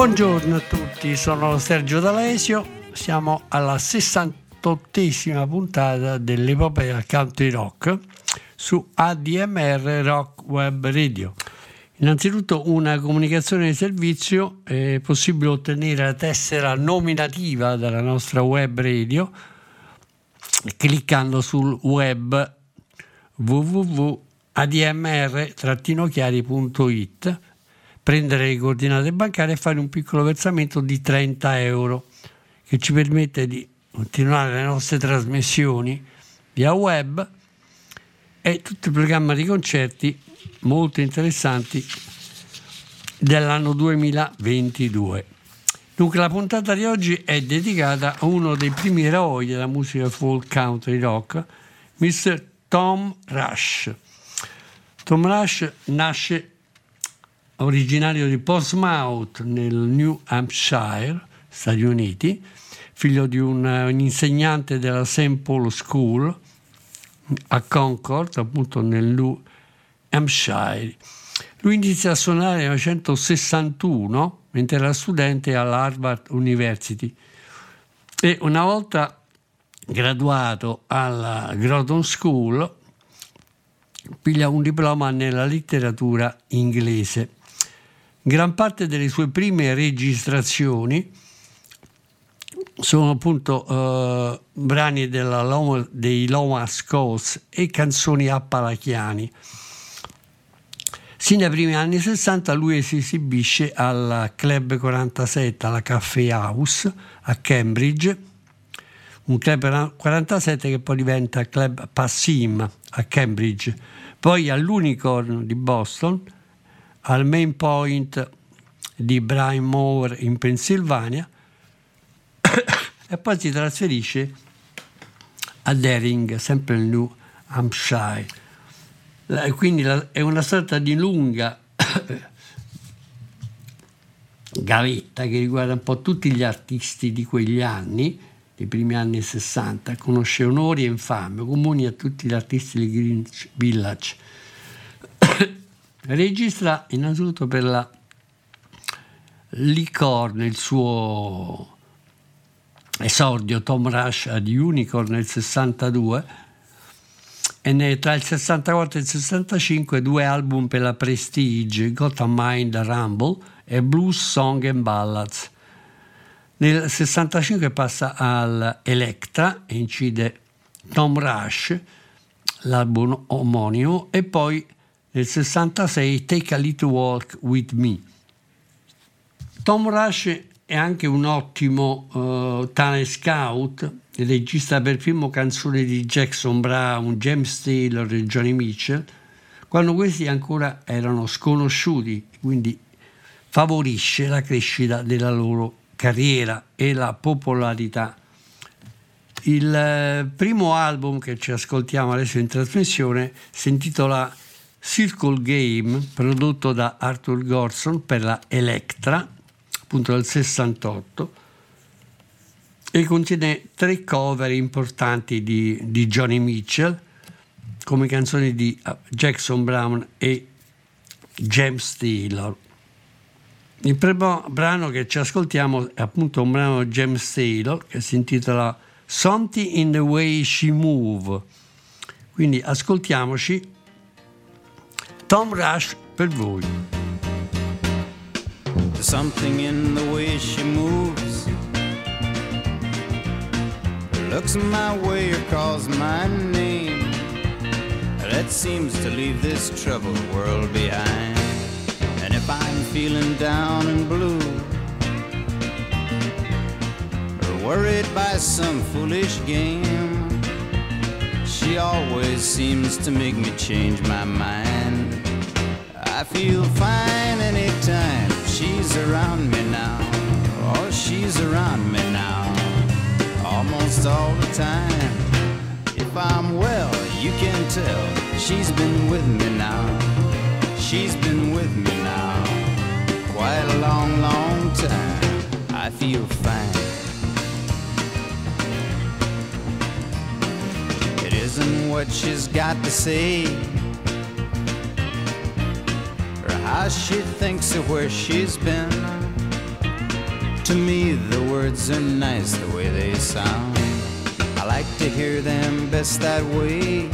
Buongiorno a tutti, sono Sergio D'Alesio, siamo alla 68esima puntata dell'epopea Country Rock su ADMR Rock Web Radio. Innanzitutto una comunicazione di servizio, è possibile ottenere la tessera nominativa dalla nostra web radio cliccando sul web www.admr-chiari.it prendere le coordinate bancarie e fare un piccolo versamento di 30 euro che ci permette di continuare le nostre trasmissioni via web e tutto il programma di concerti molto interessanti dell'anno 2022. Dunque la puntata di oggi è dedicata a uno dei primi eroi della musica folk country rock, Mr. Tom Rush. Tom Rush nasce originario di Portsmouth nel New Hampshire, Stati Uniti, figlio di un, un insegnante della St. Paul School a Concord, appunto nel New Hampshire. Lui inizia a suonare nel 1961 mentre era studente all'Harvard University e una volta graduato alla Groton School piglia un diploma nella letteratura inglese. Gran parte delle sue prime registrazioni sono appunto eh, brani Loma, dei Loma Scots e canzoni appalachiani. Sin dai primi anni 60 lui si esibisce al Club 47, alla Caffè House a Cambridge, un Club 47 che poi diventa Club Passim a Cambridge, poi all'Unicorn di Boston, al Main Point di Brian Moore in Pennsylvania e poi si trasferisce a Daring, sempre nel New Hampshire. Quindi è una sorta di lunga gavetta che riguarda un po' tutti gli artisti di quegli anni, dei primi anni 60, conosce onori e infame, comuni a tutti gli artisti di Greenwich Village. Registra innanzitutto per la Licorne il suo esordio Tom Rush ad Unicorn nel 62 e tra il 64 e il 65 due album per la Prestige, Got a Mind Rumble e Blues Song and Ballads. Nel 65 passa al Electra e incide Tom Rush, l'album omonimo, e poi nel 66 Take a Little Walk with Me. Tom Rush è anche un ottimo eh, talent scout, regista per primo canzoni di Jackson Brown, James Taylor e Johnny Mitchell, quando questi ancora erano sconosciuti, quindi favorisce la crescita della loro carriera e la popolarità. Il eh, primo album che ci ascoltiamo adesso in trasmissione si intitola Circle Game, prodotto da Arthur Gorson per la Electra, appunto del 68, e contiene tre cover importanti di, di Johnny Mitchell, come canzoni di eh, Jackson Brown e James Taylor. Il primo brano che ci ascoltiamo è appunto un brano di James Taylor che si intitola Something in the Way She Move. Quindi ascoltiamoci Tom Rush per voi. There's something in the way she moves. Looks my way or calls my name. That seems to leave this troubled world behind. And if I'm feeling down and blue, or worried by some foolish game, she always seems to make me change my mind. Feel fine anytime she's around me now. Oh, she's around me now. Almost all the time. If I'm well, you can tell she's been with me now. She's been with me now. Quite a long, long time. I feel fine. It isn't what she's got to say she thinks of where she's been. To me, the words are nice the way they sound. I like to hear them best that way.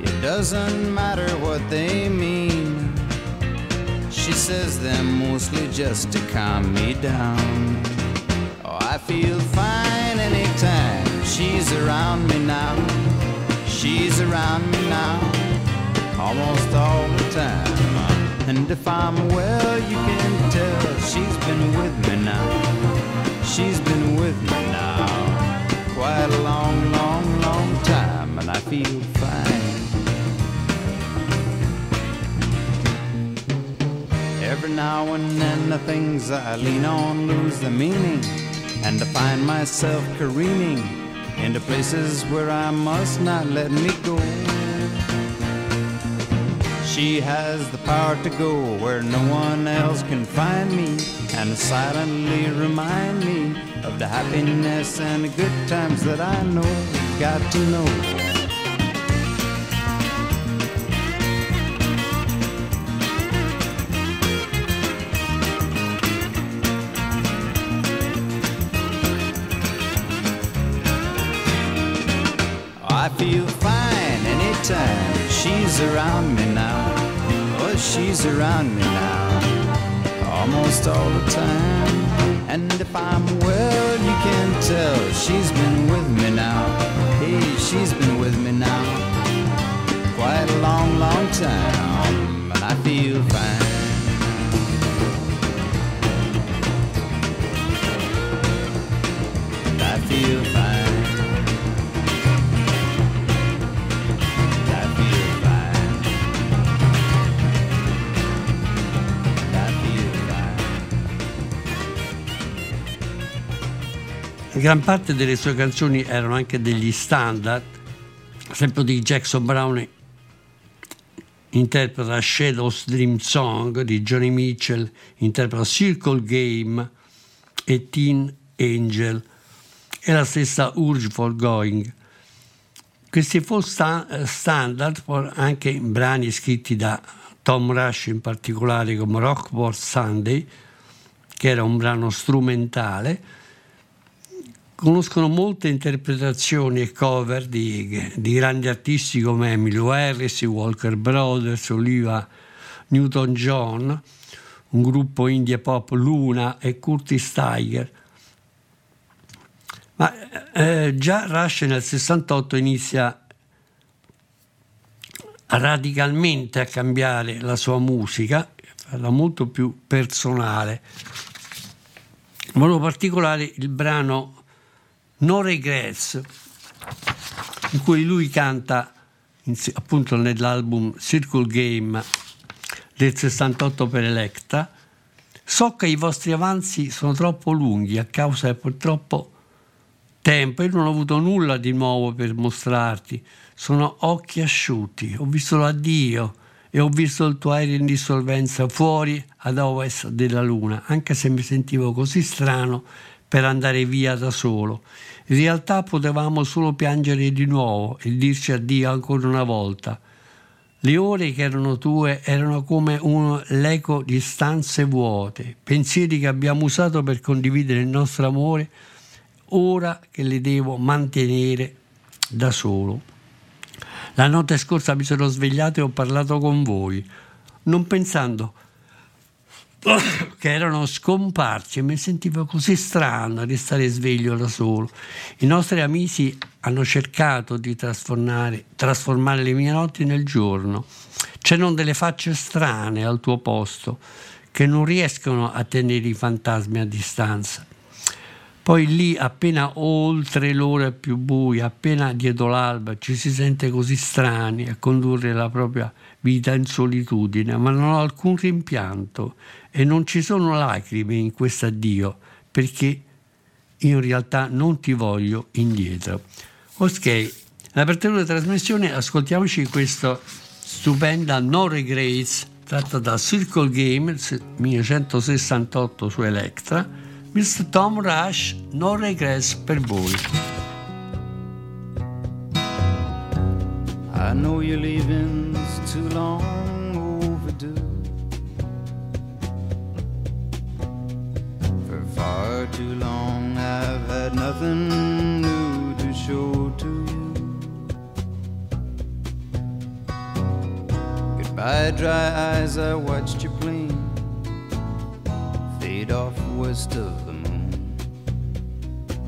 It doesn't matter what they mean. She says them mostly just to calm me down. Oh, I feel fine anytime she's around me now. She's around me now almost all the time. And if I'm well, you can tell she's been with me now. She's been with me now. Quite a long, long, long time, and I feel fine. Every now and then the things I lean on lose their meaning, and I find myself careening into places where I must not let me go. She has the power to go where no one else can find me and silently remind me of the happiness and the good times that I know. Got to know. She's around me now. Almost all the time. And if I'm well, you can tell she's been with me now. Hey, she's been Gran parte delle sue canzoni erano anche degli standard, esempio di Jackson Brown interpreta Shadow's Dream Song di Johnny Mitchell, interpreta Circle Game e Teen Angel e la stessa Urge for Going. Questi full sta- standard, anche brani scritti da Tom Rush in particolare come Rockport Sunday, che era un brano strumentale, conoscono molte interpretazioni e cover di, di grandi artisti come Emilio Harris, Walker Brothers, Oliva Newton-John, un gruppo indie pop Luna e Curtis Tiger. Ma eh, già Rush nel 68 inizia radicalmente a cambiare la sua musica, farla molto più personale. In modo particolare il brano No Regrets, in cui lui canta appunto nell'album Circle Game del 68 per Electra, so che i vostri avanzi sono troppo lunghi a causa di purtroppo tempo, io non ho avuto nulla di nuovo per mostrarti, sono occhi asciutti, ho visto l'addio e ho visto il tuo aereo in dissolvenza fuori ad ovest della luna, anche se mi sentivo così strano per andare via da solo. In realtà potevamo solo piangere di nuovo e dirci addio ancora una volta. Le ore che erano tue erano come un, l'eco di stanze vuote, pensieri che abbiamo usato per condividere il nostro amore, ora che le devo mantenere da solo. La notte scorsa mi sono svegliato e ho parlato con voi, non pensando che erano scomparsi e mi sentivo così strano a restare sveglio da solo. I nostri amici hanno cercato di trasformare, trasformare le mie notti nel giorno. C'erano delle facce strane al tuo posto che non riescono a tenere i fantasmi a distanza. Poi lì, appena oltre l'ora più buia, appena dietro l'alba, ci si sente così strani a condurre la propria vita in solitudine, ma non ho alcun rimpianto e non ci sono lacrime in questo addio, perché in realtà non ti voglio indietro. Ok, l'apertura della trasmissione, ascoltiamoci questa stupenda No Regrets, tratta da Circle Game 1968 su Electra. Mr. Tom Rush, No Regrets per voi. I know your leaving's too long overdue. For far too long, I've had nothing new to show to you. Goodbye, dry eyes, I watched you plane fade off west of the moon.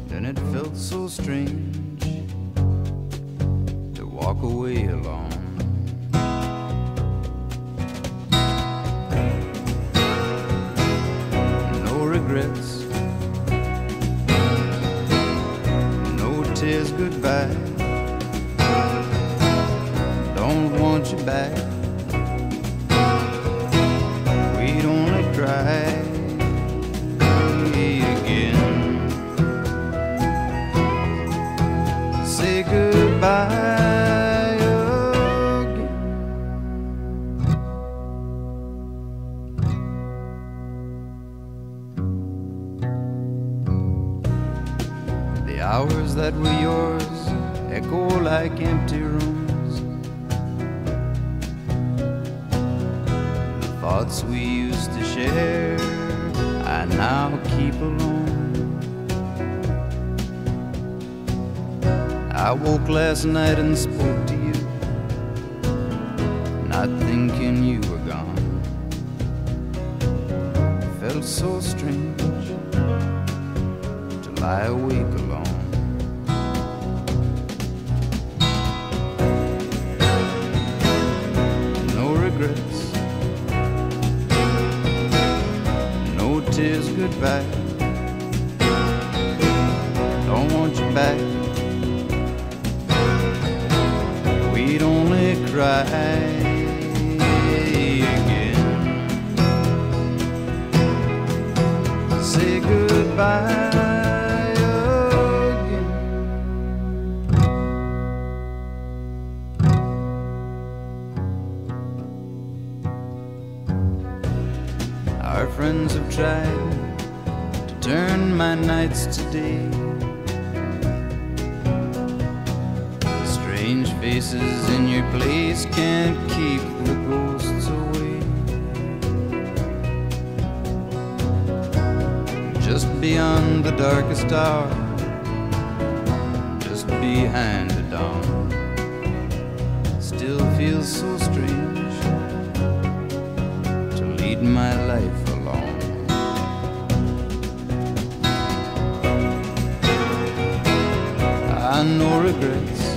Then it felt so strange walk away alone. No regrets, no tears goodbye. Don't want you back. We'd only cry again. Say goodbye like empty rooms. The thoughts we used to share, I now keep alone. I woke last night and spoke to you, not thinking you were gone. Felt so strange to lie awake alone. Regrets, no tears goodbye. Don't want you back. We'd only cry again. Say goodbye to turn my nights to day. Strange faces in your place can't keep the ghosts away. Just beyond the darkest hour, just behind the dawn, still feels so strange to lead my life no regrets,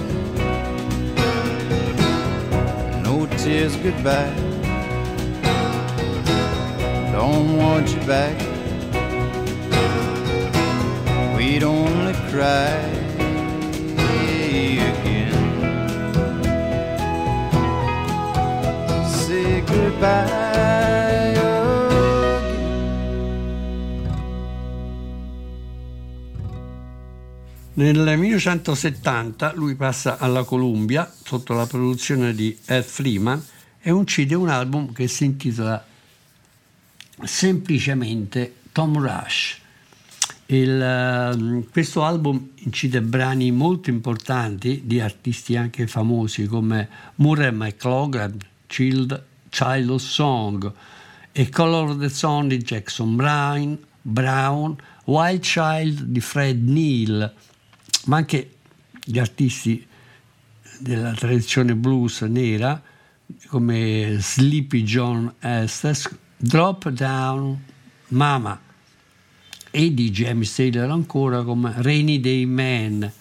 no tears goodbye. Don't want you back. We'd only cry again. Say goodbye Nel 1970 lui passa alla Columbia sotto la produzione di Ed Freeman e incide un album che si intitola semplicemente Tom Rush. Il, ehm, questo album incide brani molto importanti di artisti anche famosi come Murray McLaughlin, Child, Child of Song e Color of the Song di Jackson Brown, Brown, Wild Child di Fred Neal, ma anche gli artisti della tradizione blues nera come Sleepy John Estes, Drop Down Mama e di James Taylor ancora come Rainy Day Man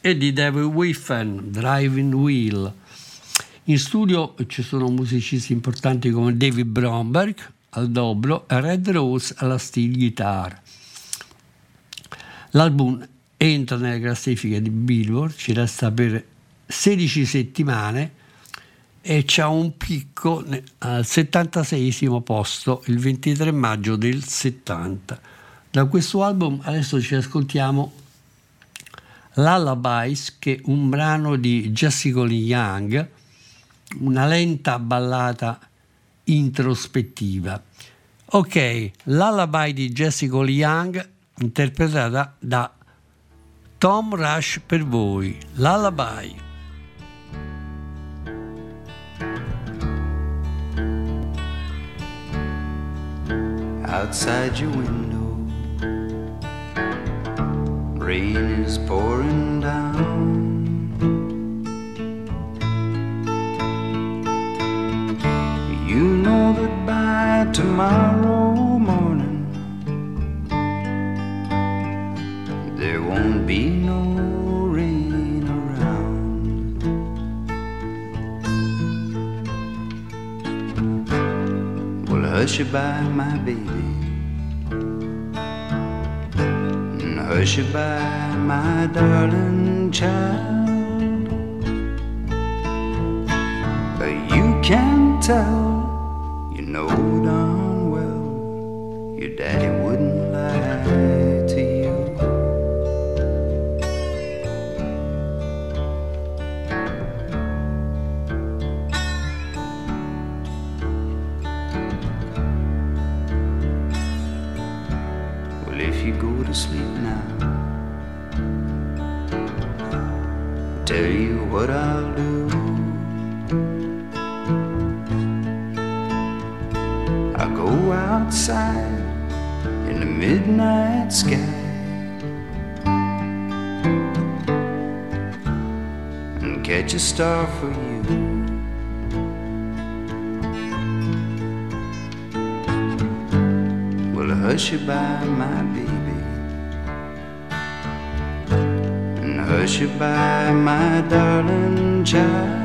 e di David Whiffen, Driving Wheel. In studio ci sono musicisti importanti come David Bromberg al dobro e Red Rose alla steel guitar. L'album entra nelle classifiche di Billboard, ci resta per 16 settimane e c'ha un picco al 76 posto il 23 maggio del 70. Da questo album adesso ci ascoltiamo Lullabies, che è un brano di Jessica Lee Young, una lenta ballata introspettiva. Ok, Lullaby di Jessica Lee Young, interpretata da Tom Rush per voi. Lullaby. outside your window. Rain is pouring down. You know that by tomorrow Well, hush by my baby. And hush by my darling child. But you can tell, you know darn well, your daddy star for you. Well, hush by my baby. And hush by my darling child.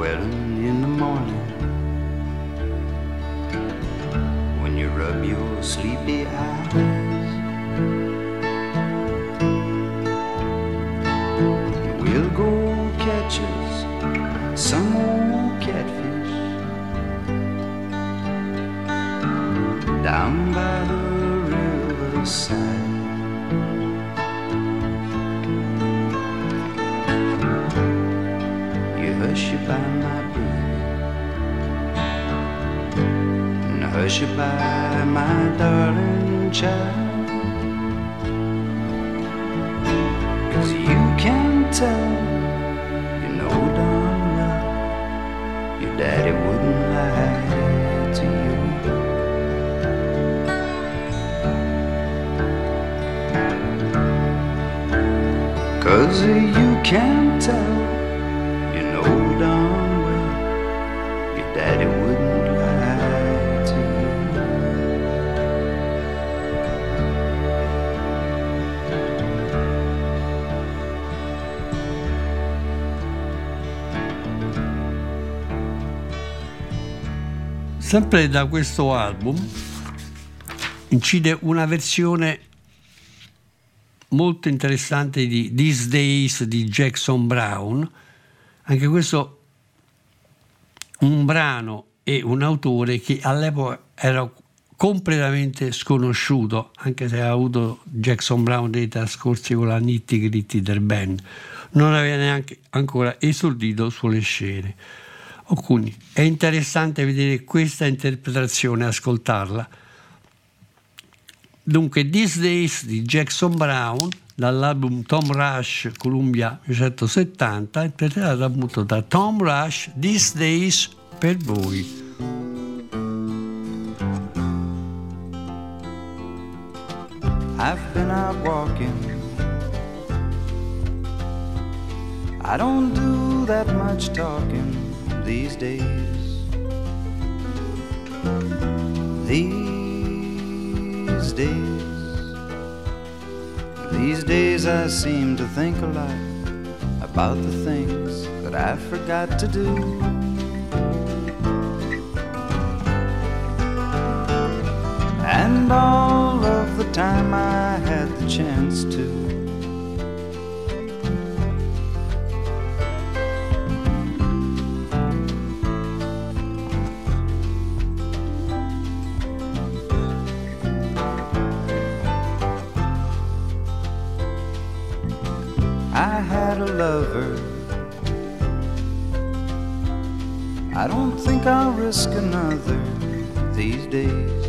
Well, in the morning, when you rub your sleepy eyes, Sempre da questo album incide una versione molto interessante di These Days di Jackson Brown Anche questo un brano e un autore che all'epoca era completamente sconosciuto, anche se ha avuto Jackson Brown dei trascorsi con la Nitty Gritty del band. Non aveva neanche ancora esordito sulle scene. Quindi è interessante vedere questa interpretazione, ascoltarla. Dunque, These Days di Jackson Brown dall'album Tom Rush Columbia 1970, interpretato appunto da Tom Rush, These Days per voi. I've been out walking. I don't do that much talking these days. These days. These days I seem to think a lot about the things that I forgot to do. And all of the time I had the chance to. Think I'll risk another these days.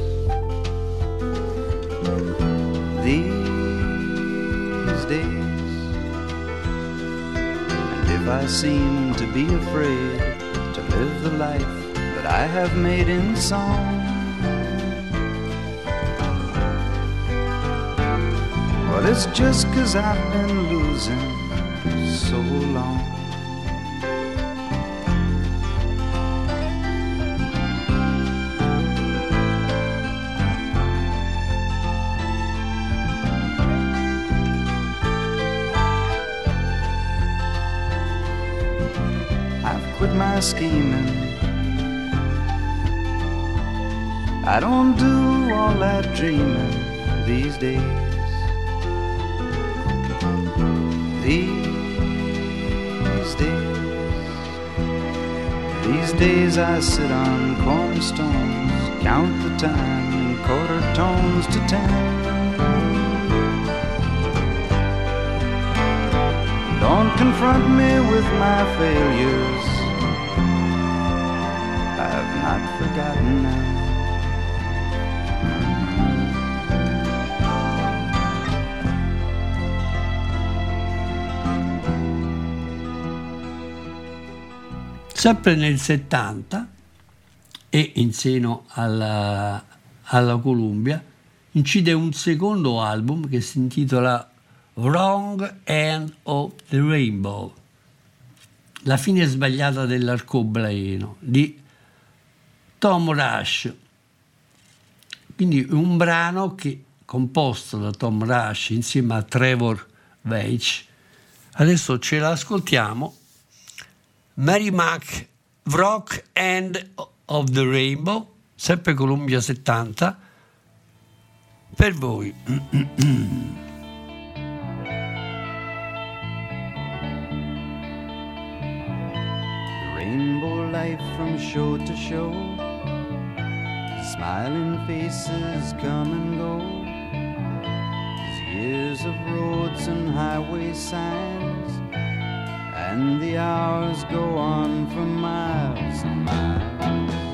These days. And if I seem to be afraid to live the life that I have made in song. Well, it's just cause I've been losing I've my scheming. I don't do all that dreaming these days. These days, these days I sit on cornerstones, count the time in quarter tones to ten. Don't confront me with my failures. Not forgotten them. Sempre nel 70 e in seno alla, alla Columbia incide un secondo album che si intitola Wrong End of the Rainbow, la fine sbagliata dell'arcobaleno di Tom Rush. Quindi un brano che composto da Tom Rush insieme a Trevor Veitch. Adesso ce l'ascoltiamo. Mary Mac, Rock End of the Rainbow, sempre Columbia 70, per voi. Rainbow light from shore to shore. Smiling faces come and go. There's years of roads and highway signs. And the hours go on for miles and miles.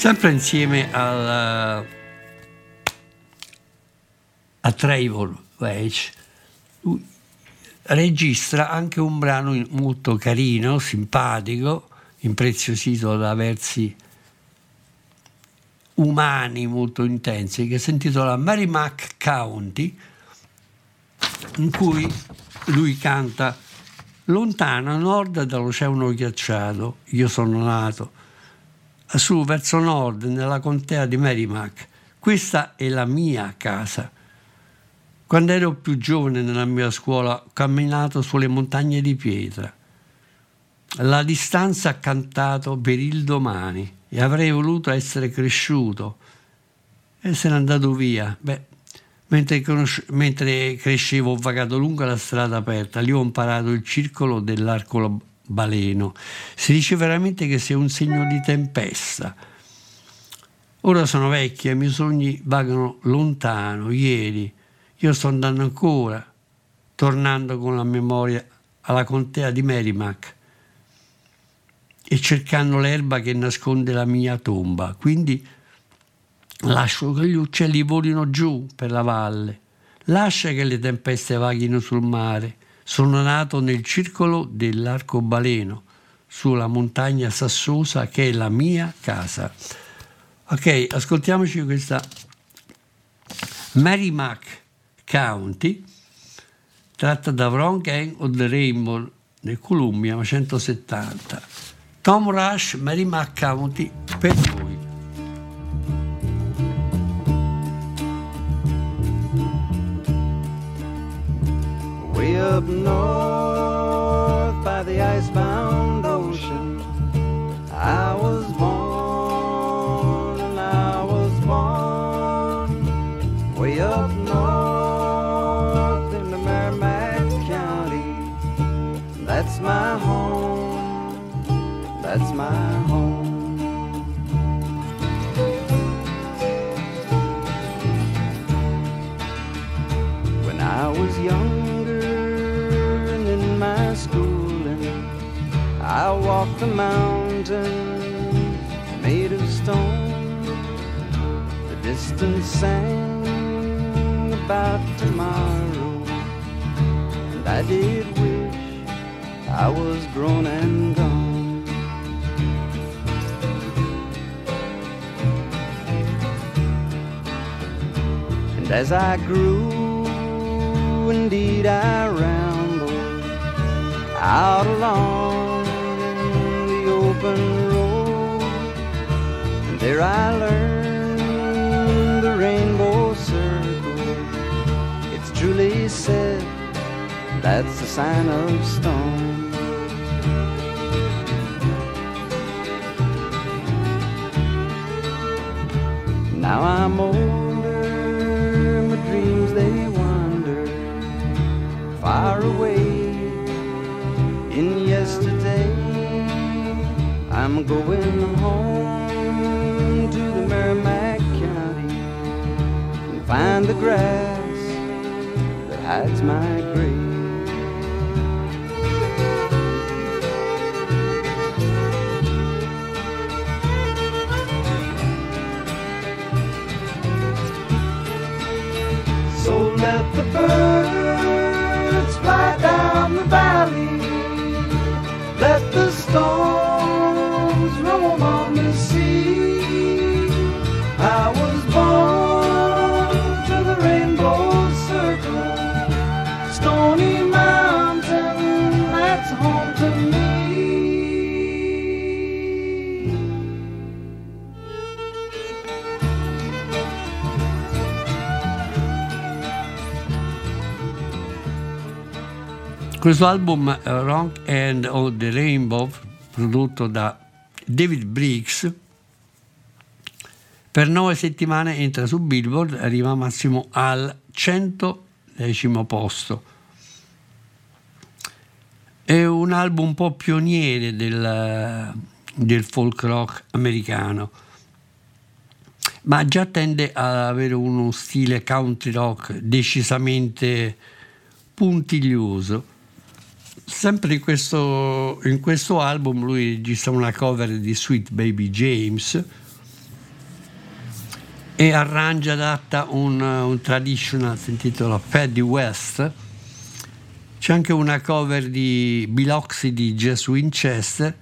Sempre insieme al, a Trevor lui registra anche un brano molto carino, simpatico, impreziosito da versi umani molto intensi, che si intitola Mary Mac County, in cui lui canta Lontano a nord dall'oceano ghiacciato, io sono nato, su verso nord nella contea di Merrimack. Questa è la mia casa. Quando ero più giovane nella mia scuola ho camminato sulle montagne di pietra. La distanza ha cantato per il domani e avrei voluto essere cresciuto e se n'è andato via. Beh, mentre, conosce- mentre crescevo ho vagato lungo la strada aperta, lì ho imparato il circolo dell'arco baleno. Si dice veramente che sia un segno di tempesta. Ora sono vecchio e i miei sogni vagano lontano, ieri. Io sto andando ancora, tornando con la memoria alla contea di Merrimack e cercando l'erba che nasconde la mia tomba. Quindi lascio che gli uccelli volino giù per la valle. Lascia che le tempeste vaghino sul mare. Sono nato nel circolo dell'arcobaleno, sulla montagna sassosa che è la mia casa. Ok, ascoltiamoci questa Merrimack County, tratta da Wrong Gang of the Rainbow del Columbia 170. Tom Rush, Merrimack County, per up north the mountain made of stone. The distance sang about tomorrow, and I did wish I was grown and gone. And as I grew, indeed I rambled out along the open road. And there I learned the rainbow circle. It's truly said that's the sign of stone. Now I'm older, my dreams they wander far away in. I'm going home to the Merrimack County and find the grass that hides my grave. let the birds fly down the valley. Let the storm. I was born to the rainbow circle. Stony Mountain, that's home to me. Questo album eh, Rock and the Rainbow, prodotto da David Briggs, per nove settimane entra su Billboard, arriva massimo al 110 posto. È un album un po' pioniere del, del folk rock americano, ma già tende ad avere uno stile country rock decisamente puntiglioso. Sempre in questo, in questo album lui registra una cover di Sweet Baby James e arrangia adatta un, un traditional si intitola Paddy West. C'è anche una cover di Biloxi di Jess Winchester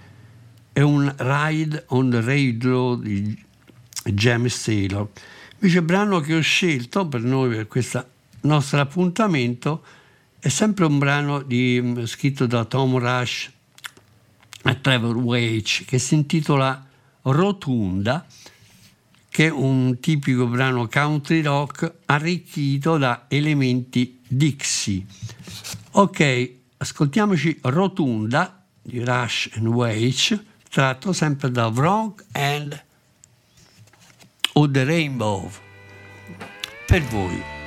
e un Ride on the Railroad di James Taylor. Invece il brano che ho scelto per noi, per questo nostro appuntamento, è sempre un brano di, mm, scritto da Tom Rush e Trevor Wage che si intitola Rotunda, che è un tipico brano country rock arricchito da elementi Dixie. Ok, ascoltiamoci Rotunda di Rush and Wage, tratto sempre da Wrong and o The Rainbow. Per voi.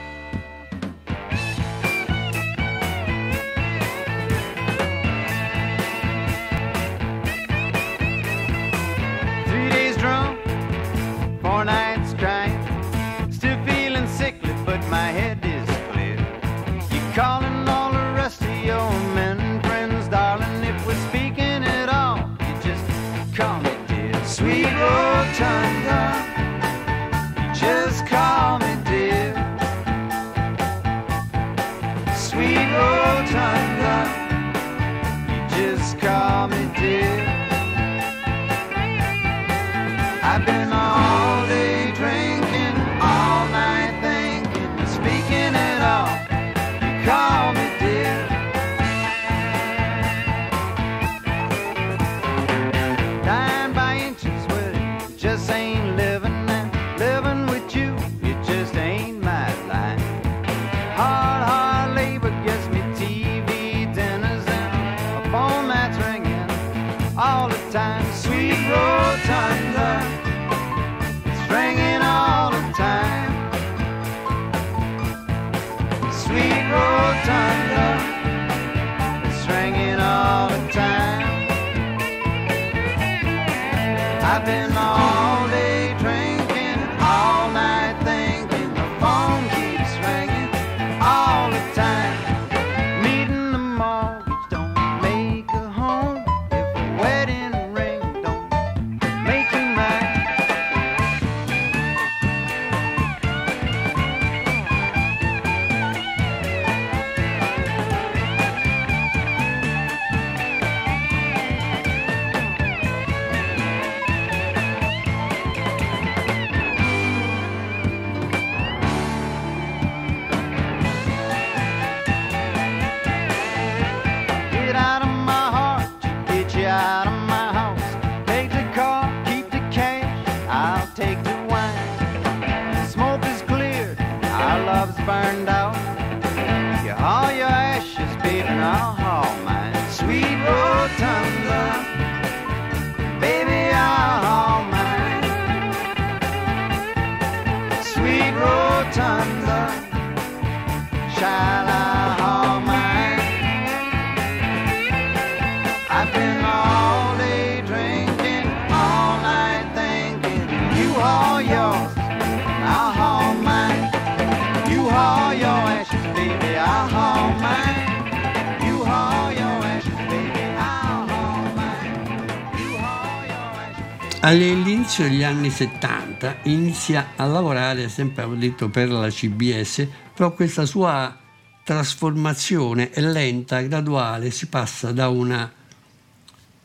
All'inizio degli anni 70 inizia a lavorare, sempre avevo detto, per la CBS, però questa sua trasformazione è lenta, graduale, si passa da una,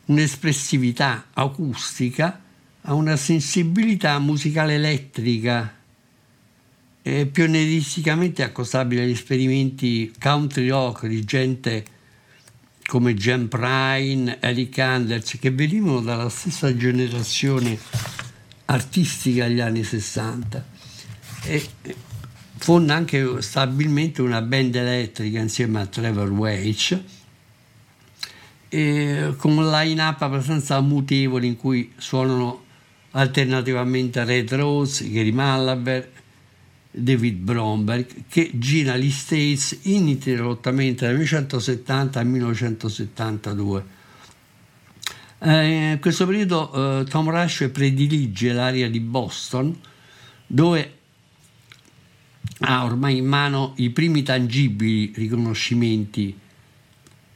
un'espressività acustica a una sensibilità musicale elettrica, eh, pionieristicamente accostabile agli esperimenti country rock di gente come Jan Prine, Eric Anders, che venivano dalla stessa generazione artistica degli anni 60. E fonda anche stabilmente una band elettrica insieme a Trevor Welch, con un line-up abbastanza mutevole in cui suonano alternativamente Red Rose, Gary Malaber, David Bromberg, che gira gli States ininterrottamente dal 1970 al 1972. Eh, in questo periodo eh, Tom Rush predilige l'area di Boston, dove ha ormai in mano i primi tangibili riconoscimenti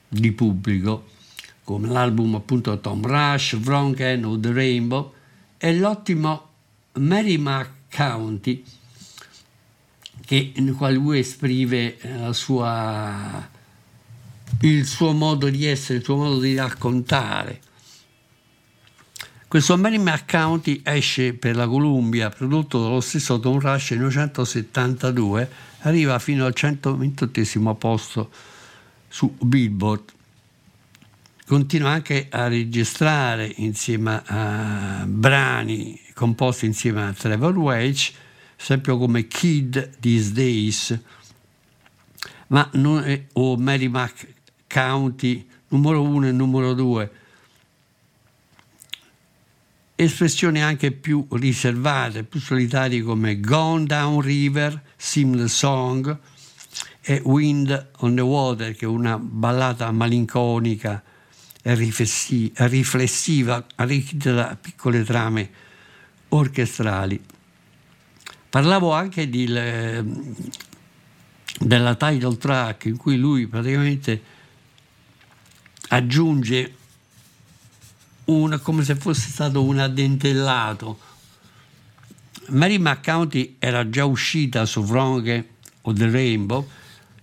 di pubblico, come l'album appunto Tom Rush, Bronken o The Rainbow, e l'ottimo Merrimack County, che, nel quale lui esprime eh, sua, il suo modo di essere, il suo modo di raccontare. Questo Merrimack County esce per la Columbia, prodotto dallo stesso Tom Rush nel 1972, arriva fino al 128 posto su Billboard. Continua anche a registrare insieme a brani composti insieme a Trevor Welch, esempio come Kid These Days, ma non è- o Merrimack County numero 1 e numero 2 espressioni anche più riservate, più solitarie come Gone Down River, the Song e Wind on the Water, che è una ballata malinconica e riflessi- riflessiva, arricchita da piccole trame orchestrali. Parlavo anche di, della title track in cui lui praticamente aggiunge un- come se fosse stato un addentellato. Mary McCounty era già uscita su Wrong o The Rainbow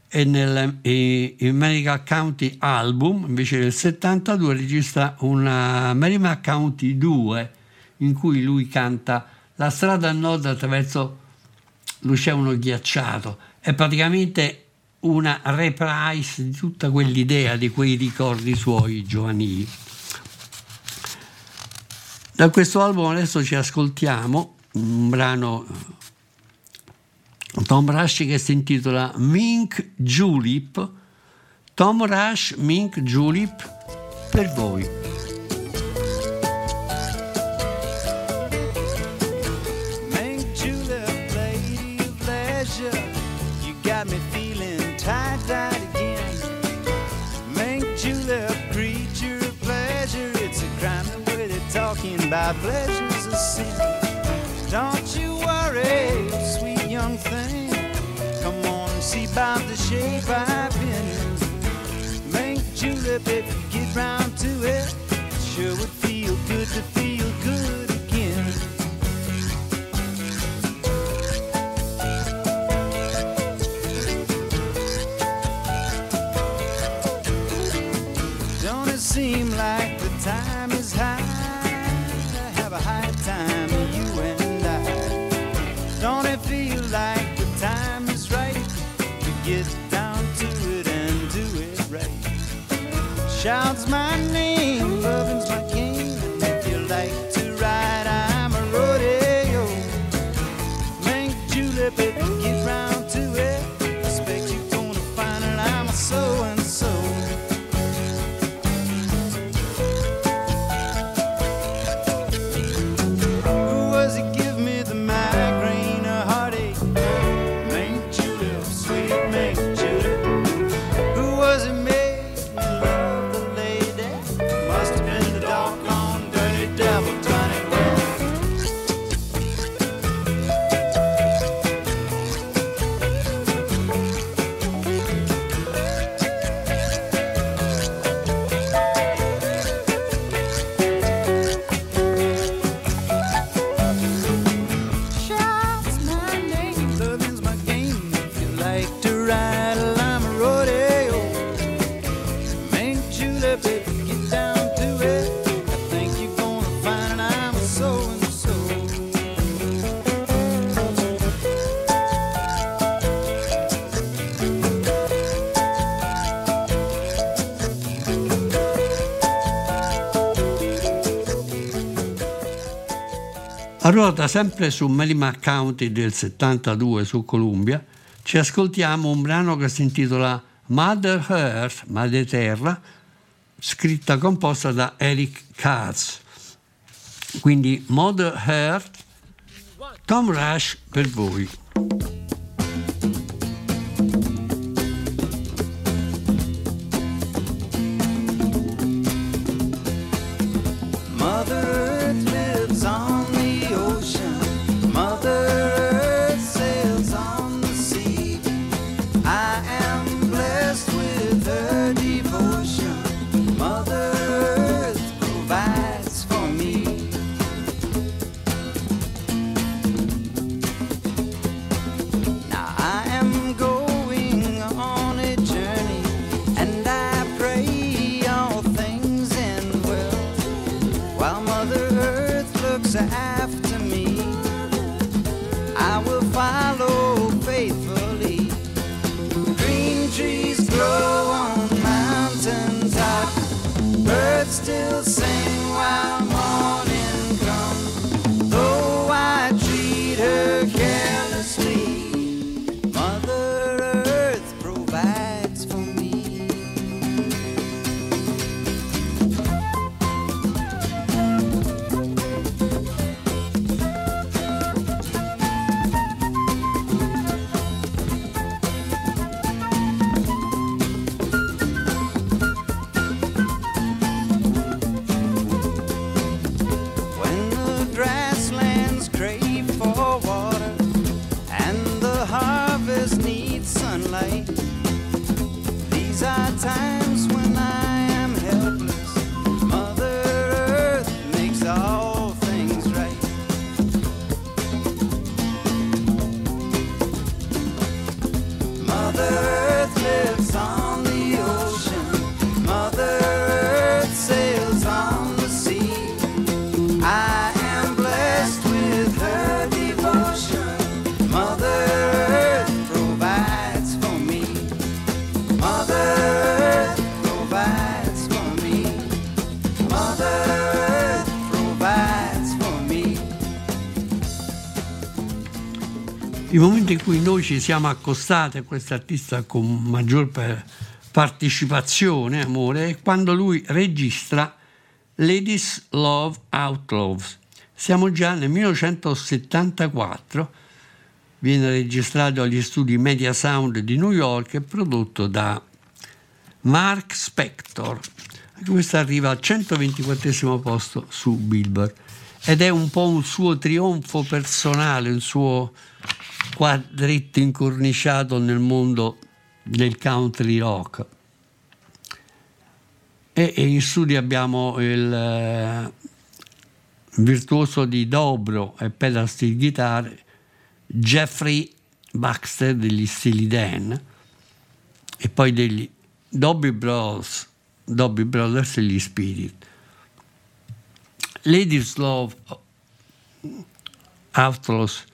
e nel e- il Mary McCounty album invece del 72 registra una Mary McCounty 2 in cui lui canta La strada a nord attraverso l'oceano ghiacciato è praticamente una reprise di tutta quell'idea di quei ricordi suoi giovanili da questo album adesso ci ascoltiamo un brano Tom Rush che si intitola Mink Julep. Tom Rush, Mink Julep per voi. About pleasure's a sin. Don't you worry, sweet young thing. Come on and see about the shape I've been in. Make julep if you get round to it. Sure would feel good to feel good Shouts my A ruota sempre su Merrimack County del 72 su Columbia, ci ascoltiamo un brano che si intitola Mother Earth, Madre Terra, scritta e composta da Eric Katz. Quindi Mother Earth, Tom Rush per voi. Il momento in cui noi ci siamo accostati a questo artista con maggior partecipazione, amore, è quando lui registra Ladies Love Outlaws. Siamo già nel 1974, viene registrato agli studi Media Sound di New York e prodotto da Mark Spector. Questo arriva al 124 posto su Billboard ed è un po' un suo trionfo personale, un suo quadretto incorniciato nel mondo del country rock. E, e in studio abbiamo il eh, virtuoso di dobro e pedal steel guitar Jeffrey Baxter degli Steely Dan e poi degli Dobby Brothers, Dobby Brothers e gli Spirit. Ladies Love Outlaws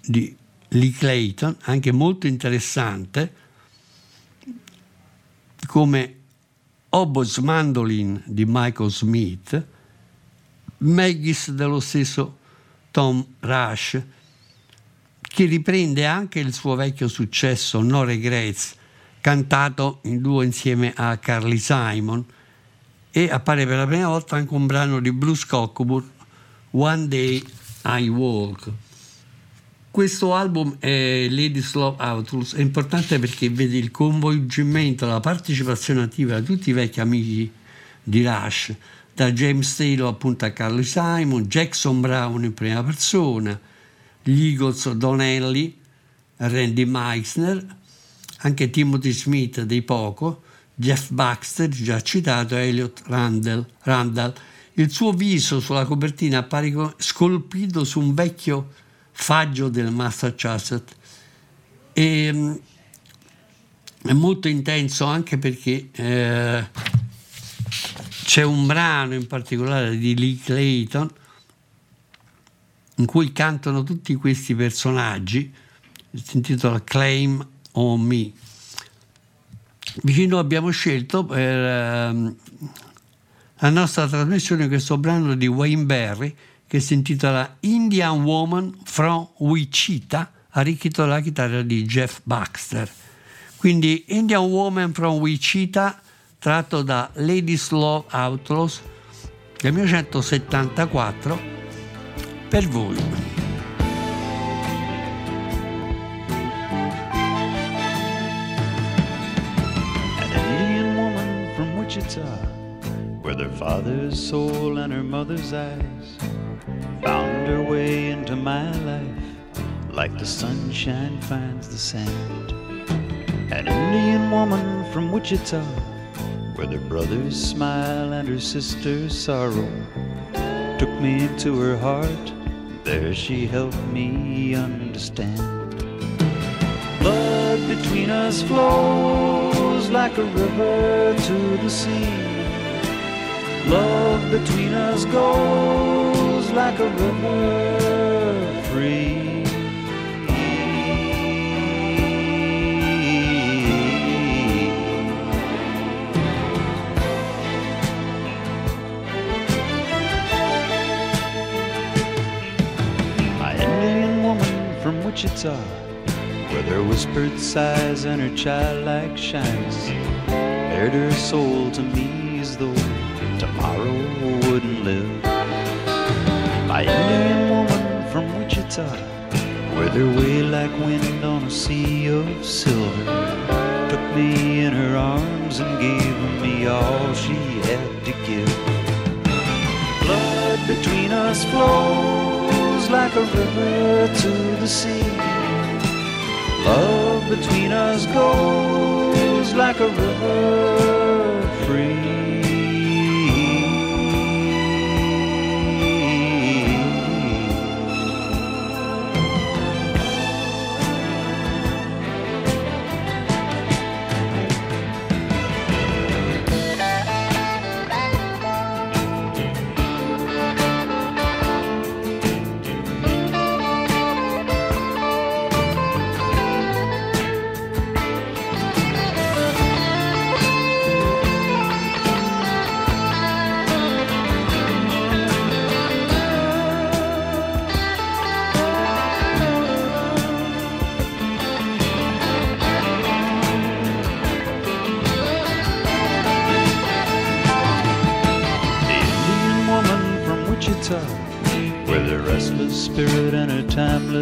di Lee Clayton, anche molto interessante, come Obo's Mandolin di Michael Smith, Maggis dello stesso Tom Rush, che riprende anche il suo vecchio successo No Regrets, cantato in duo insieme a Carly Simon, e appare per la prima volta anche un brano di Bruce Cockburn, One Day I Walk. Questo album è Ladies Love Outlaws è importante perché vede il coinvolgimento, la partecipazione attiva di tutti i vecchi amici di Rush, da James Taylor appunto a Carly Simon, Jackson Brown in prima persona, gli Eagles Donnelly, Randy Meisner, anche Timothy Smith dei Poco, Jeff Baxter, già citato, Elliot Randall. Randall. Il suo viso sulla copertina appare co- scolpito su un vecchio faggio del Massachusetts e mm, è molto intenso anche perché eh, c'è un brano in particolare di Lee Clayton in cui cantano tutti questi personaggi, si intitola Claim on Me. Vicino abbiamo scelto per ehm, la nostra trasmissione questo brano di Wayne Berry che si intitola Indian Woman from Wichita, arricchito dalla chitarra di Jeff Baxter. Quindi Indian Woman from Wichita, tratto da Ladies Love Outlaws del 1974, per voi. Where their father's soul and her mother's eyes found her way into my life like the sunshine finds the sand. An Indian woman from Wichita, where their brother's smile and her sister's sorrow took me into her heart. There she helped me understand. Blood between us flows like a river to the sea. Love between us goes like a river free. My Indian woman from Wichita, where their whispered sighs and her childlike shines bared her soul to me as though tomorrow wouldn't live. My Indian woman from Wichita, where their way like wind on a sea of silver, took me in her arms and gave me all she had to give. Blood between us flows like a river to the sea. Love between us goes like a river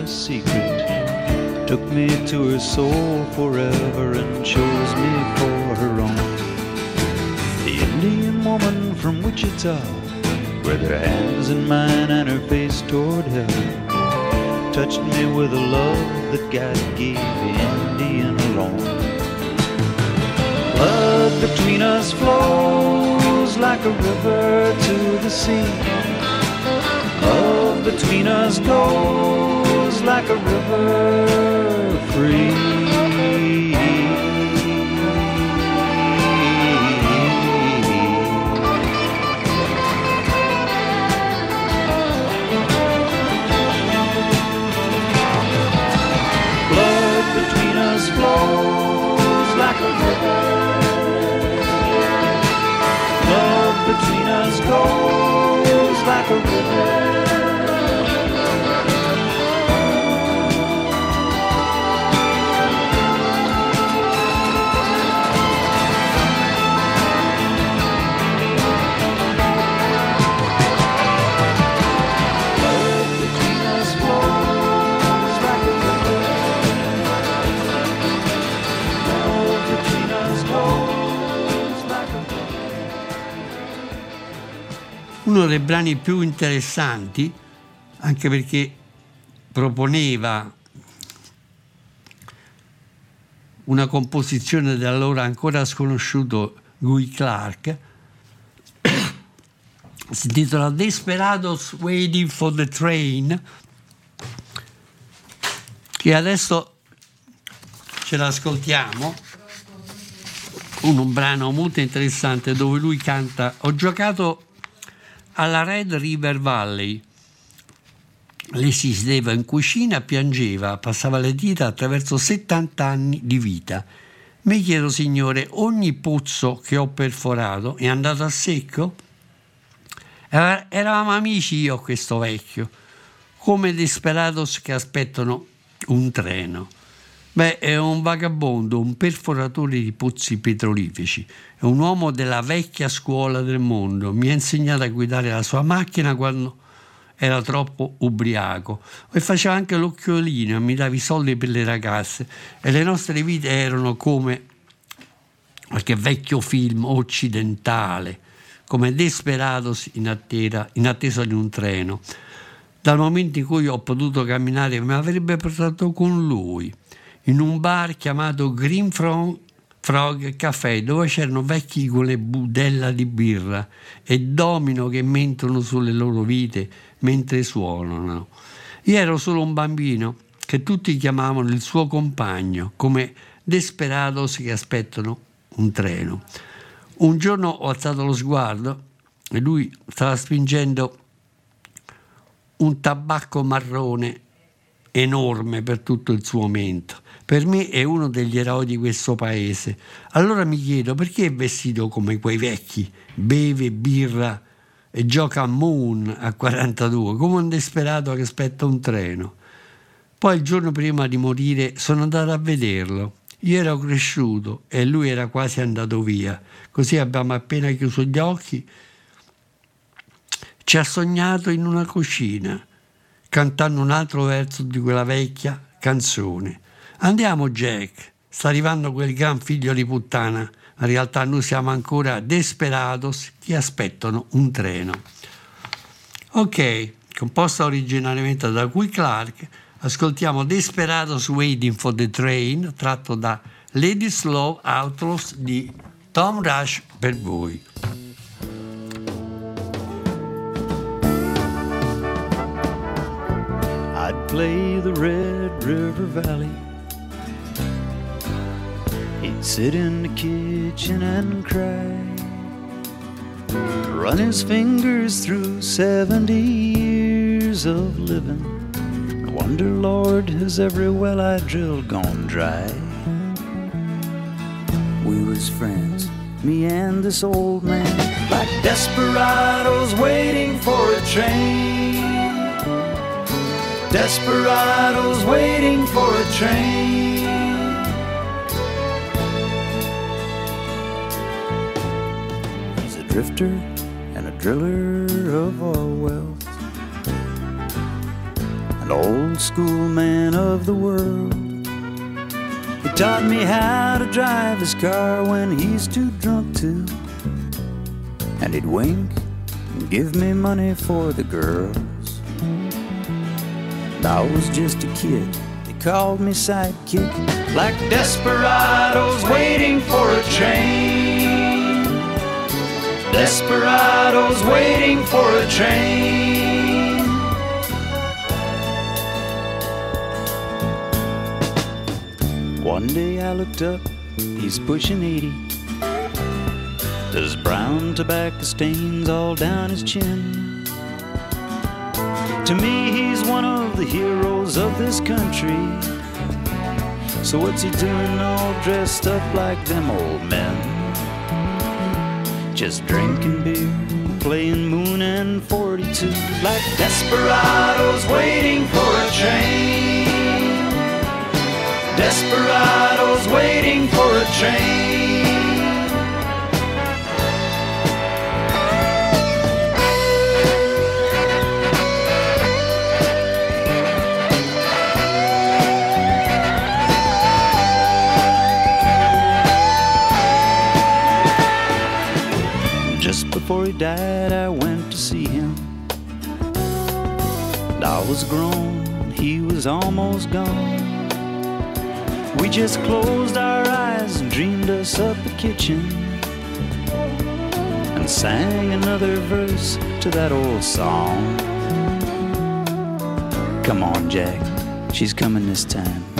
timeless secret, took me to her soul forever and chose me for her own. The Indian woman from Wichita, with her hands in mine and her face toward heaven, touched me with a love that God gave the Indian alone. Blood between us flows like a river to the sea. Love between us goes like a river free. Blood between us flows like a river. Love between us goes like a river. Uno dei brani più interessanti, anche perché proponeva una composizione dell'allora ancora sconosciuto Guy Clark, si intitola Desperados Waiting for the Train, che adesso ce l'ascoltiamo. Con un brano molto interessante dove lui canta Ho giocato alla Red River Valley. Lei si sedeva in cucina, piangeva, passava le dita attraverso 70 anni di vita. Mi chiedo, Signore, ogni pozzo che ho perforato è andato a secco? Eravamo amici io questo vecchio, come desperados che aspettano un treno. Beh, è un vagabondo, un perforatore di pozzi petroliferi, è un uomo della vecchia scuola del mondo. Mi ha insegnato a guidare la sua macchina quando era troppo ubriaco e faceva anche l'occhiolino e mi dava i soldi per le ragazze e le nostre vite erano come qualche vecchio film occidentale, come Desperados in, attesa, in attesa di un treno. Dal momento in cui ho potuto camminare mi avrebbe portato con lui in un bar chiamato Green Frog, Frog Café dove c'erano vecchi con le budella di birra e domino che mentono sulle loro vite mentre suonano. Io ero solo un bambino che tutti chiamavano il suo compagno come desperados che aspettano un treno. Un giorno ho alzato lo sguardo e lui stava spingendo un tabacco marrone enorme per tutto il suo mento. Per me è uno degli eroi di questo paese. Allora mi chiedo perché è vestito come quei vecchi, beve birra e gioca a Moon a 42, come un disperato che aspetta un treno. Poi il giorno prima di morire sono andato a vederlo. Io ero cresciuto e lui era quasi andato via. Così abbiamo appena chiuso gli occhi. Ci ha sognato in una cucina, cantando un altro verso di quella vecchia canzone. Andiamo Jack, sta arrivando quel gran figlio di puttana. In realtà noi siamo ancora desperados che aspettano un treno. Ok, composta originariamente da Guy Clark, ascoltiamo Desperados Waiting for the Train, tratto da Ladies Love Outlaws di Tom Rush per voi. I'd play the Red River Valley. Sit in the kitchen and cry. Run his fingers through 70 years of living. Wonder, Lord, has every well I drilled gone dry? We was friends, me and this old man, like desperados waiting for a train. Desperados waiting for a train. Drifter and a driller of our wealth, an old school man of the world. He taught me how to drive his car when he's too drunk to, and he'd wink and give me money for the girls. And I was just a kid. They called me sidekick, like desperados waiting for a train. Desperados waiting for a train. One day I looked up, he's pushing 80. There's brown tobacco stains all down his chin. To me, he's one of the heroes of this country. So, what's he doing all dressed up like them old men? Just drinking beer, playing Moon and 42, like desperados waiting for a train. Desperados waiting for a train. Before he died, I went to see him. I was grown, he was almost gone. We just closed our eyes and dreamed us up a kitchen and sang another verse to that old song. Come on, Jack, she's coming this time.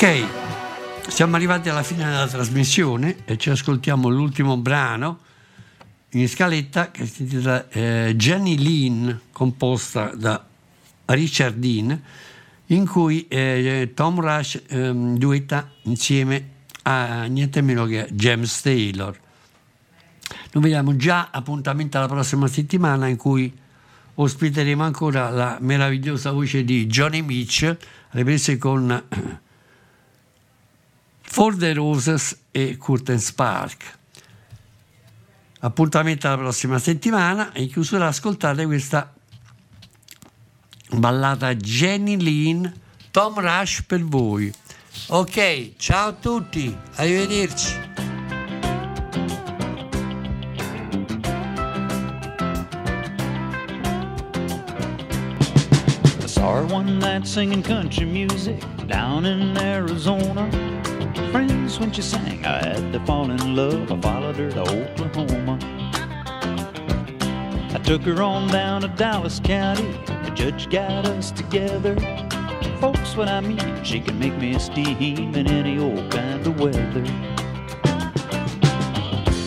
Ok, siamo arrivati alla fine della trasmissione e ci ascoltiamo l'ultimo brano in scaletta che si intitola eh, Jenny Lynn, composta da Richard Dean, in cui eh, Tom Rush ehm, duetta insieme a niente meno che James Taylor. Noi vediamo già appuntamento alla prossima settimana in cui ospiteremo ancora la meravigliosa voce di Johnny Mitch, riprese con For the Roses e Curtain Spark. Appuntamento alla prossima settimana e in chiusura ascoltate questa ballata Jenny Lynn, Tom Rush per voi. Ok, ciao a tutti, arrivederci. I saw one night singing country music down in Arizona. Friends, when she sang, I had to fall in love. I followed her to Oklahoma. I took her on down to Dallas County. The judge got us together. Folks, when I meet, she can make me steam in any old kind of weather.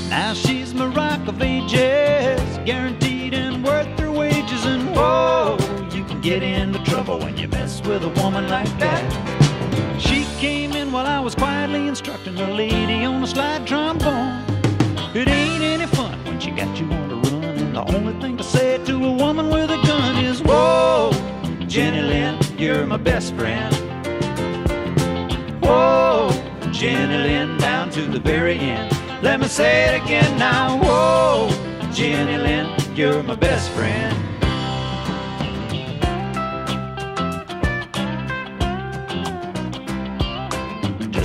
Now she's my rock of ages, guaranteed and worth her wages. And whoa, you can get into trouble when you mess with a woman like that. While I was quietly instructing a lady on a slide trombone. It ain't any fun when she got you on the run, and the only thing to say to a woman with a gun is, Whoa, Jenny Lynn, you're my best friend. Whoa, Jenny Lynn, down to the very end. Let me say it again now. Whoa, Jenny Lynn, you're my best friend.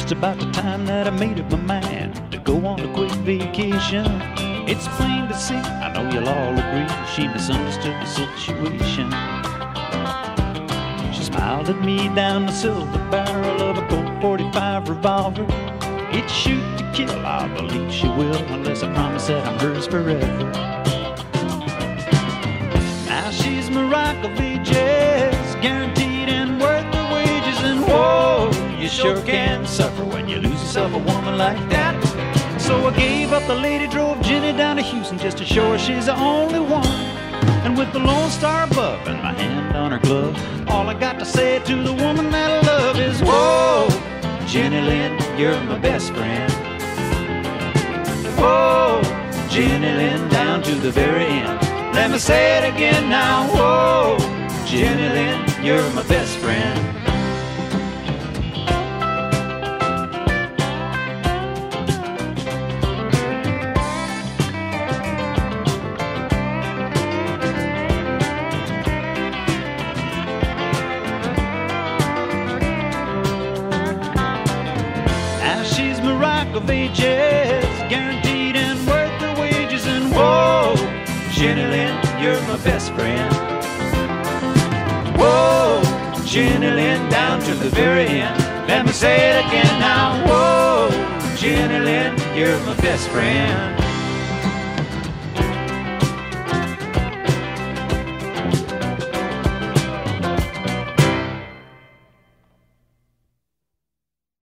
Just about the time that I made up my mind to go on a quick vacation. It's plain to see, I know you'll all agree, she misunderstood the situation. She smiled at me down the silver barrel of a Colt 45 revolver. It's shoot to kill, I believe she will, unless I promise that I'm hers forever. Now she's my rock you sure can suffer when you lose yourself a woman like that. So I gave up the lady, drove Jenny down to Houston just to show her she's the only one. And with the Lone Star above and my hand on her glove, all I got to say to the woman that I love is, Whoa, Jenny Lynn, you're my best friend. Whoa, Jenny Lynn, down to the very end. Let me say it again now. Whoa, Jenny Lynn, you're my best friend. Say it again now. Whoa, Jenny Lynn, you're my best friend.